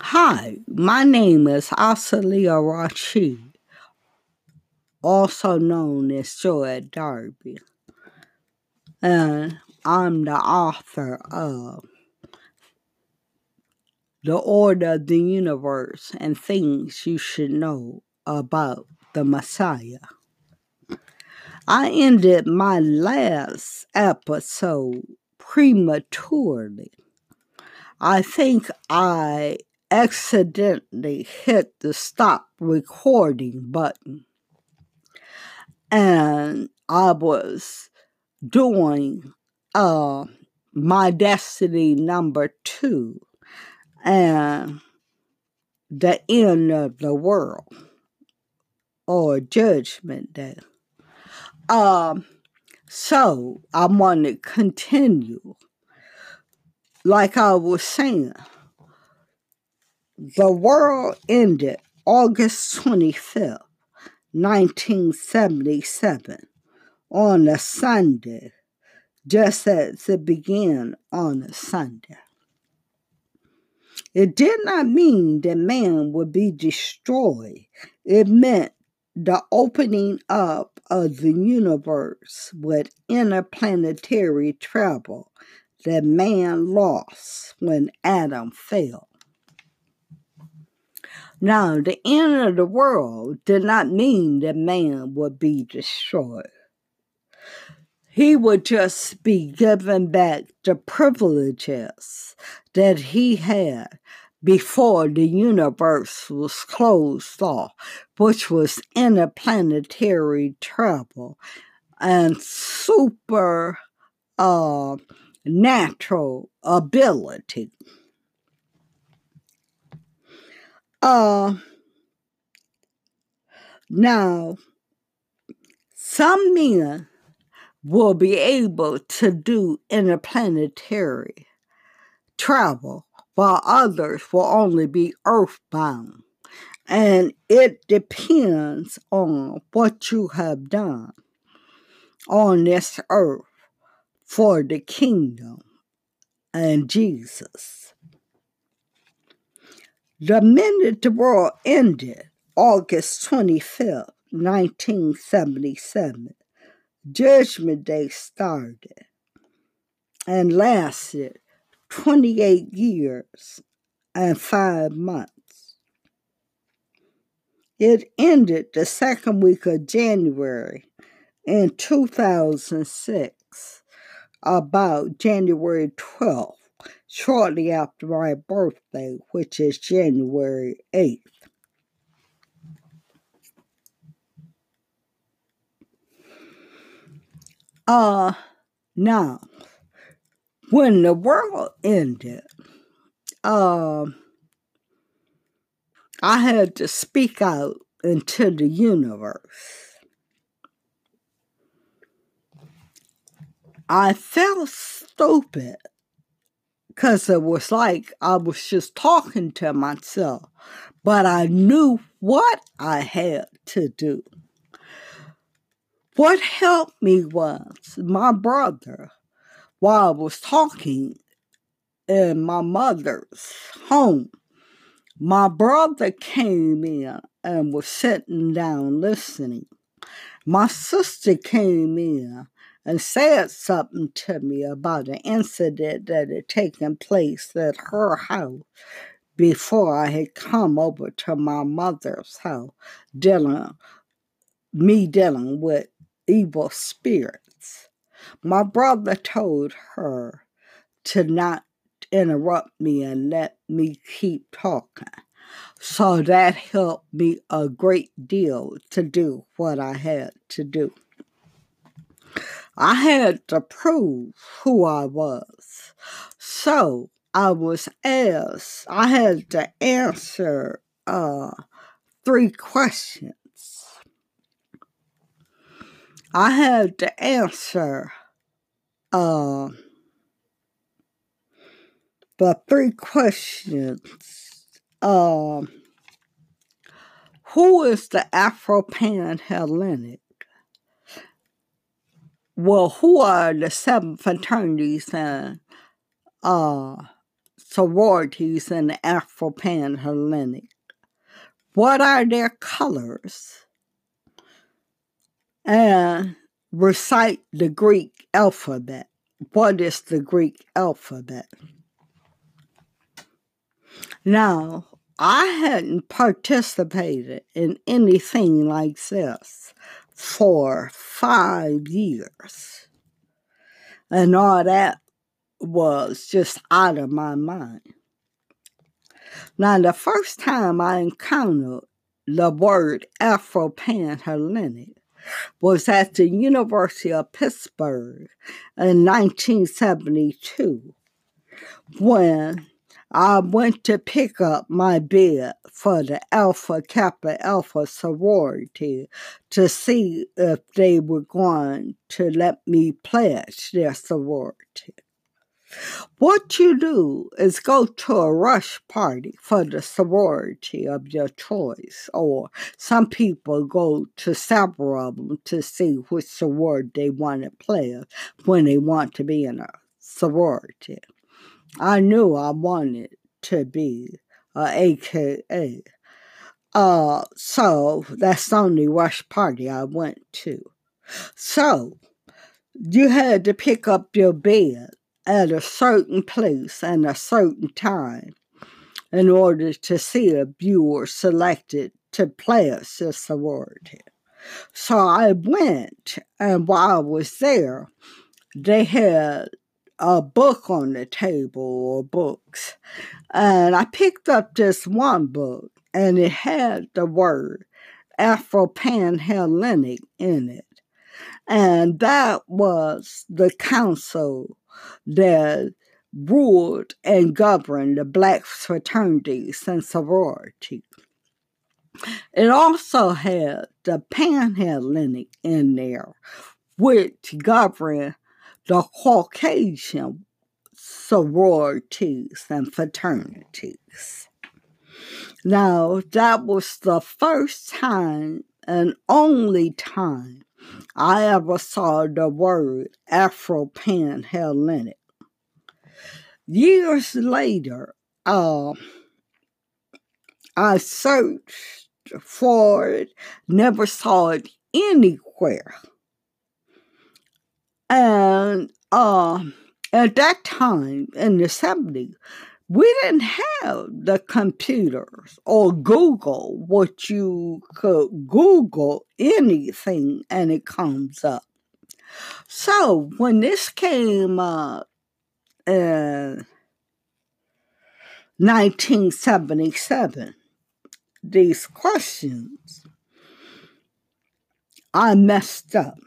Hi, my name is Asalia Rashid, also known as Joette Darby, and I'm the author of The Order of the Universe and Things You Should Know About the Messiah. I ended my last episode prematurely. I think I accidentally hit the stop recording button. And I was doing uh, my destiny number two and the end of the world or judgment day. Um, so I want to continue. Like I was saying, the world ended August 25th, 1977, on a Sunday, just as it began on a Sunday. It did not mean that man would be destroyed. It meant the opening up of the universe with interplanetary travel that man lost when Adam fell. Now, the end of the world did not mean that man would be destroyed. He would just be given back the privileges that he had before the universe was closed off, which was interplanetary travel and super uh, natural ability. Uh, now, some men will be able to do interplanetary travel while others will only be earthbound. And it depends on what you have done on this earth for the kingdom and Jesus. The minute the world ended, August 25th, 1977, Judgment Day started and lasted 28 years and five months. It ended the second week of January in 2006, about January 12th, shortly after my birthday, which is January 8th. Uh, now, when the world ended, uh, I had to speak out into the universe. I felt stupid because it was like I was just talking to myself, but I knew what I had to do. What helped me was my brother while I was talking in my mother's home. My brother came in and was sitting down listening. My sister came in and said something to me about an incident that had taken place at her house before I had come over to my mother's house, dealing me dealing with evil spirits. My brother told her to not interrupt me and let me keep talking. So that helped me a great deal to do what I had to do. I had to prove who I was. So I was asked, I had to answer uh, three questions. I had to answer uh, the three questions. Uh, who is the Afro Pan Hellenic? Well, who are the seven fraternities and uh, sororities in the Afro Pan Hellenic? What are their colors? And recite the Greek alphabet. What is the Greek alphabet? Now, I hadn't participated in anything like this for five years. And all that was just out of my mind. Now, the first time I encountered the word Afro Pan Hellenic was at the University of Pittsburgh in 1972 when I went to pick up my bid for the Alpha Kappa Alpha sorority to see if they were going to let me pledge their sorority. What you do is go to a rush party for the sorority of your choice, or some people go to several of them to see which sorority they want to play when they want to be in a sorority. I knew I wanted to be AKA. Uh, so that's the only rush party I went to. So you had to pick up your bed at a certain place and a certain time in order to see if you were selected to play a sorority. So I went, and while I was there, they had a book on the table or books. And I picked up this one book and it had the word Afro Pan Hellenic in it. And that was the council that ruled and governed the black fraternities and sororities. It also had the Panhellenic in there, which governed the Caucasian sororities and fraternities. Now, that was the first time and only time I ever saw the word Afro Pan Hellenic. Years later, uh, I searched for it, never saw it anywhere. And uh, at that time in the 70s, we didn't have the computers or Google what you could Google anything and it comes up. So when this came up in 1977, these questions, I messed up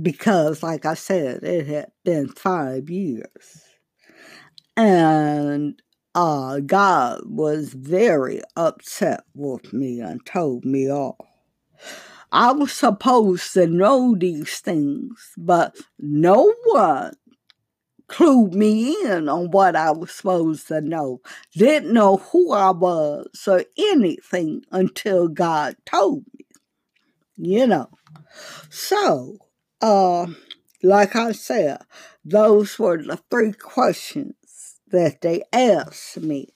because, like I said, it had been five years. And uh, God was very upset with me and told me off. I was supposed to know these things, but no one clued me in on what I was supposed to know. Didn't know who I was or anything until God told me, you know. So, uh, like I said, those were the three questions that they asked me.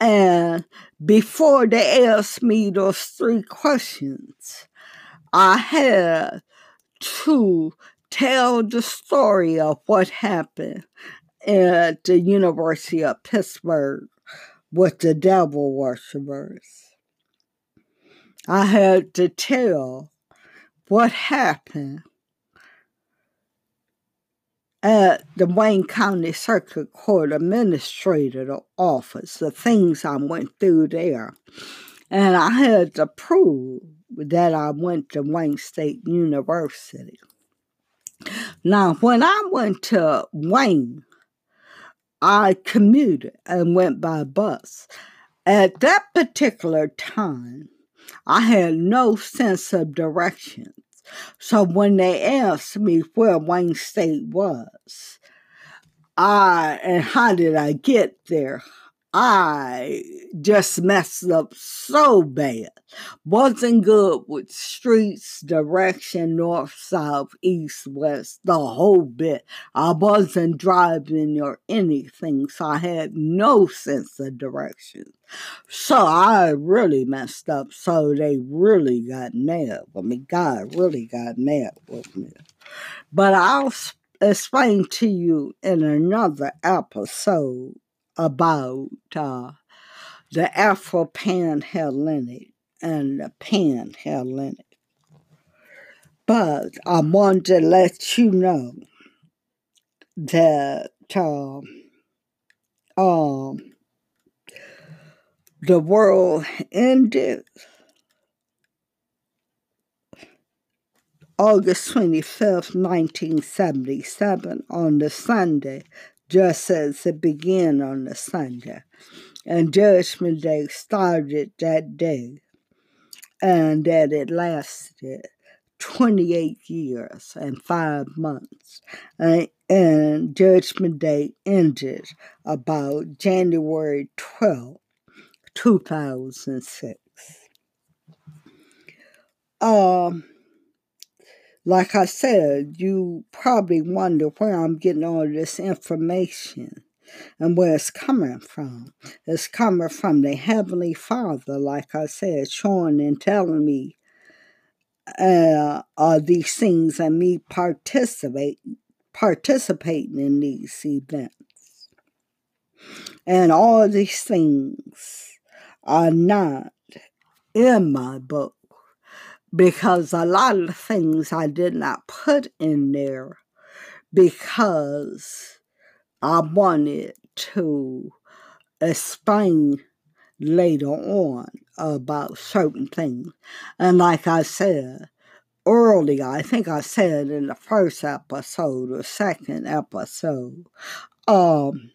And before they asked me those three questions, I had to tell the story of what happened at the University of Pittsburgh with the devil worshippers. I had to tell what happened at the Wayne County Circuit Court Administrator Office, the things I went through there. And I had to prove that I went to Wayne State University. Now, when I went to Wayne, I commuted and went by bus. At that particular time, I had no sense of direction. So when they asked me where Wayne State was, I and how did I get there, I just messed up so bad. Wasn't good with streets, direction, north, south, east, west, the whole bit. I wasn't driving or anything, so I had no sense of direction. So I really messed up. So they really got mad with me. God really got mad with me. But I'll explain to you in another episode about uh, the Afro Panhellenic and the Panhellenic. But I wanted to let you know that uh, um, the world ended August 25th, 1977, on the Sunday, just as it began on the Sunday. And Judgment Day started that day, and that it lasted 28 years and five months. And, and Judgment Day ended about January 12, 2006. Um, like I said, you probably wonder where I'm getting all this information and where it's coming from. It's coming from the Heavenly Father, like I said, showing and telling me uh, uh, these things and me participate participating in these events. And all these things are not in my book because a lot of things I did not put in there because I wanted to explain later on about certain things. And like I said earlier, I think I said in the first episode or second episode, um,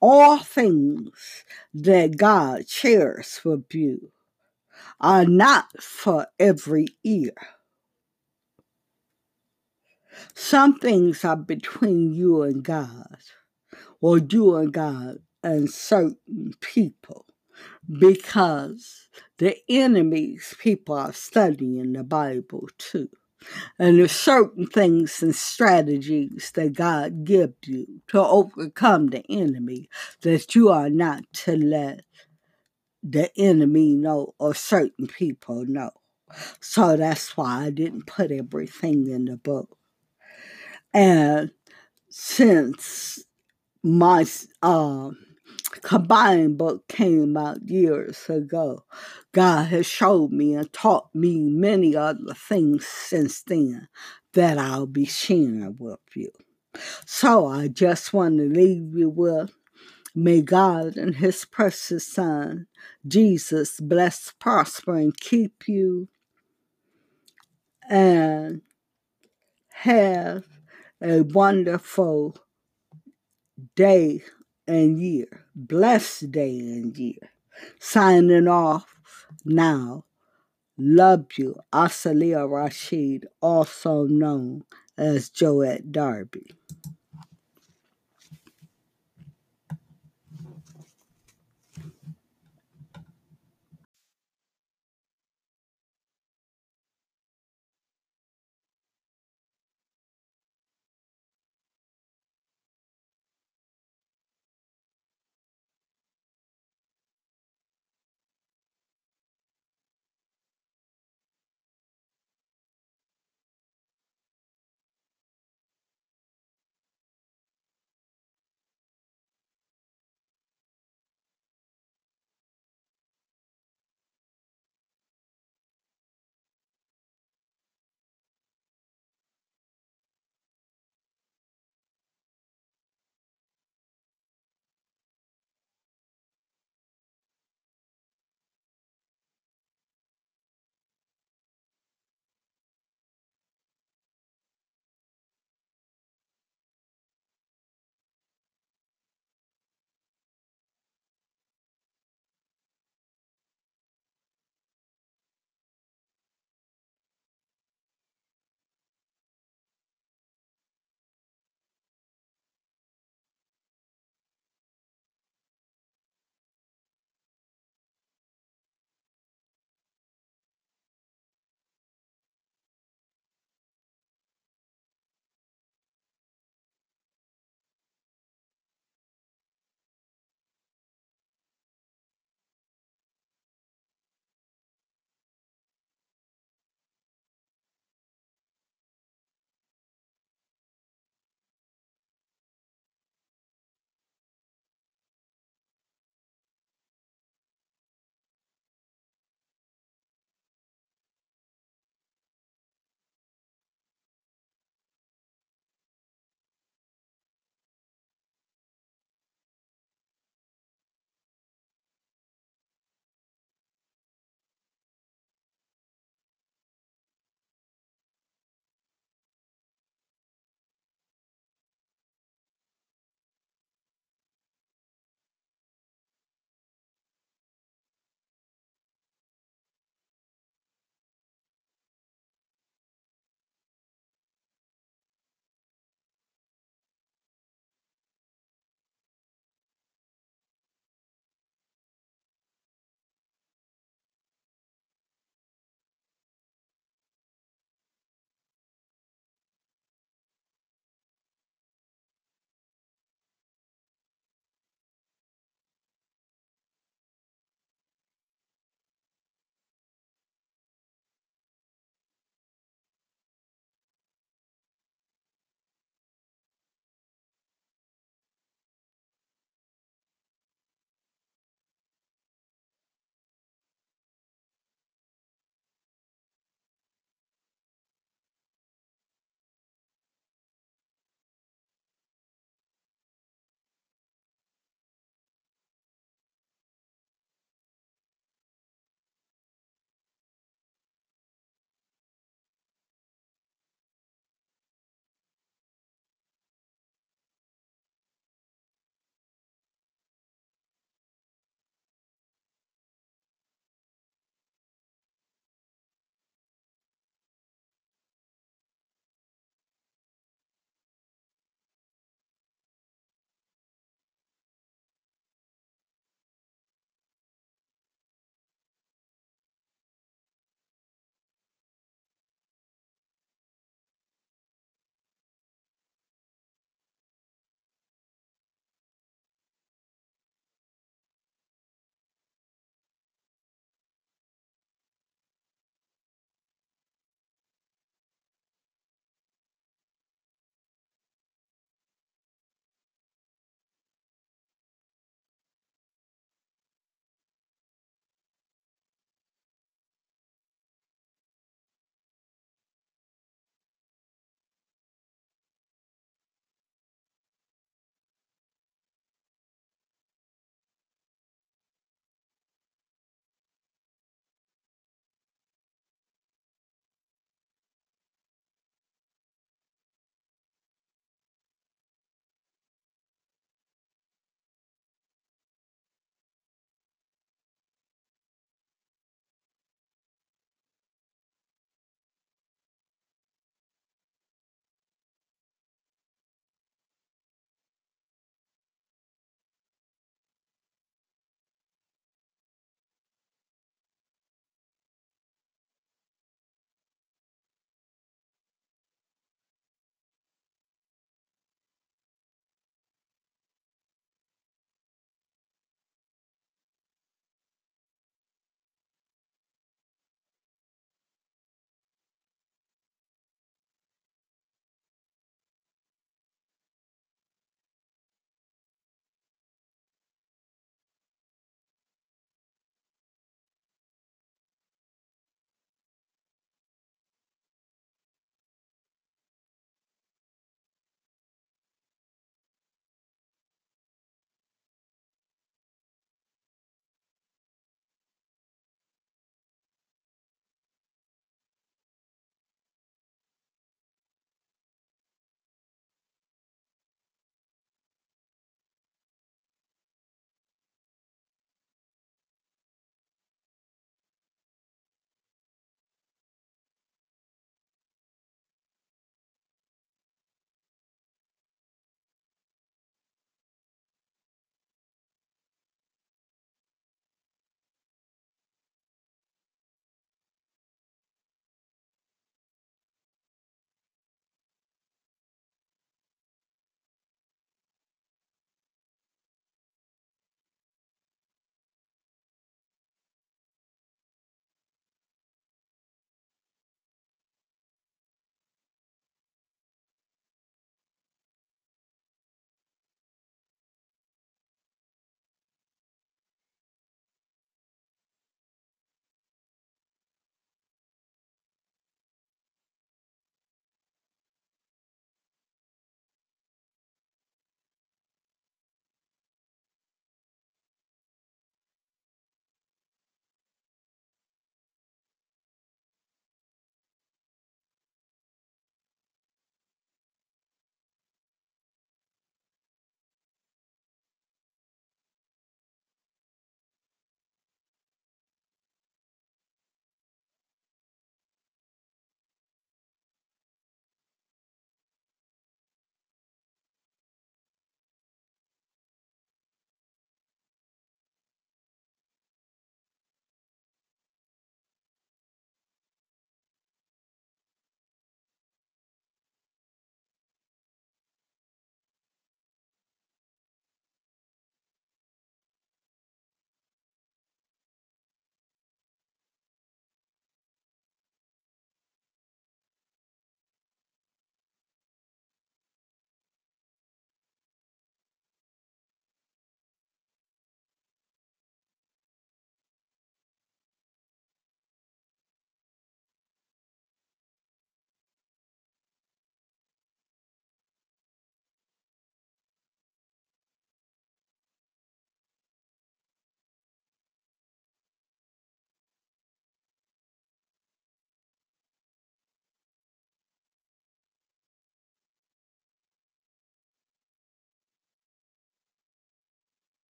all things that God shares with you are not for every ear. Some things are between you and God, or you and God and certain people, because the enemy's people are studying the Bible too. And there's certain things and strategies that God gives you to overcome the enemy that you are not to let the enemy know or certain people know. So that's why I didn't put everything in the book. And since my uh, combined book came out years ago, God has showed me and taught me many other things since then that I'll be sharing with you. So I just want to leave you with May God and His precious Son, Jesus, bless, prosper, and keep you and have a wonderful day and year. Blessed day and year. Signing off now. Love you, Asalia Rashid, also known as Joette Darby.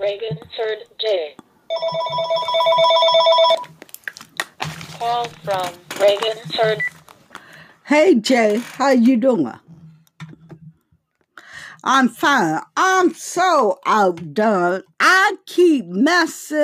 Reagan third J. Call from Reagan third. Hey Jay, how you doing? I'm fine. I'm so outdone. I keep messing.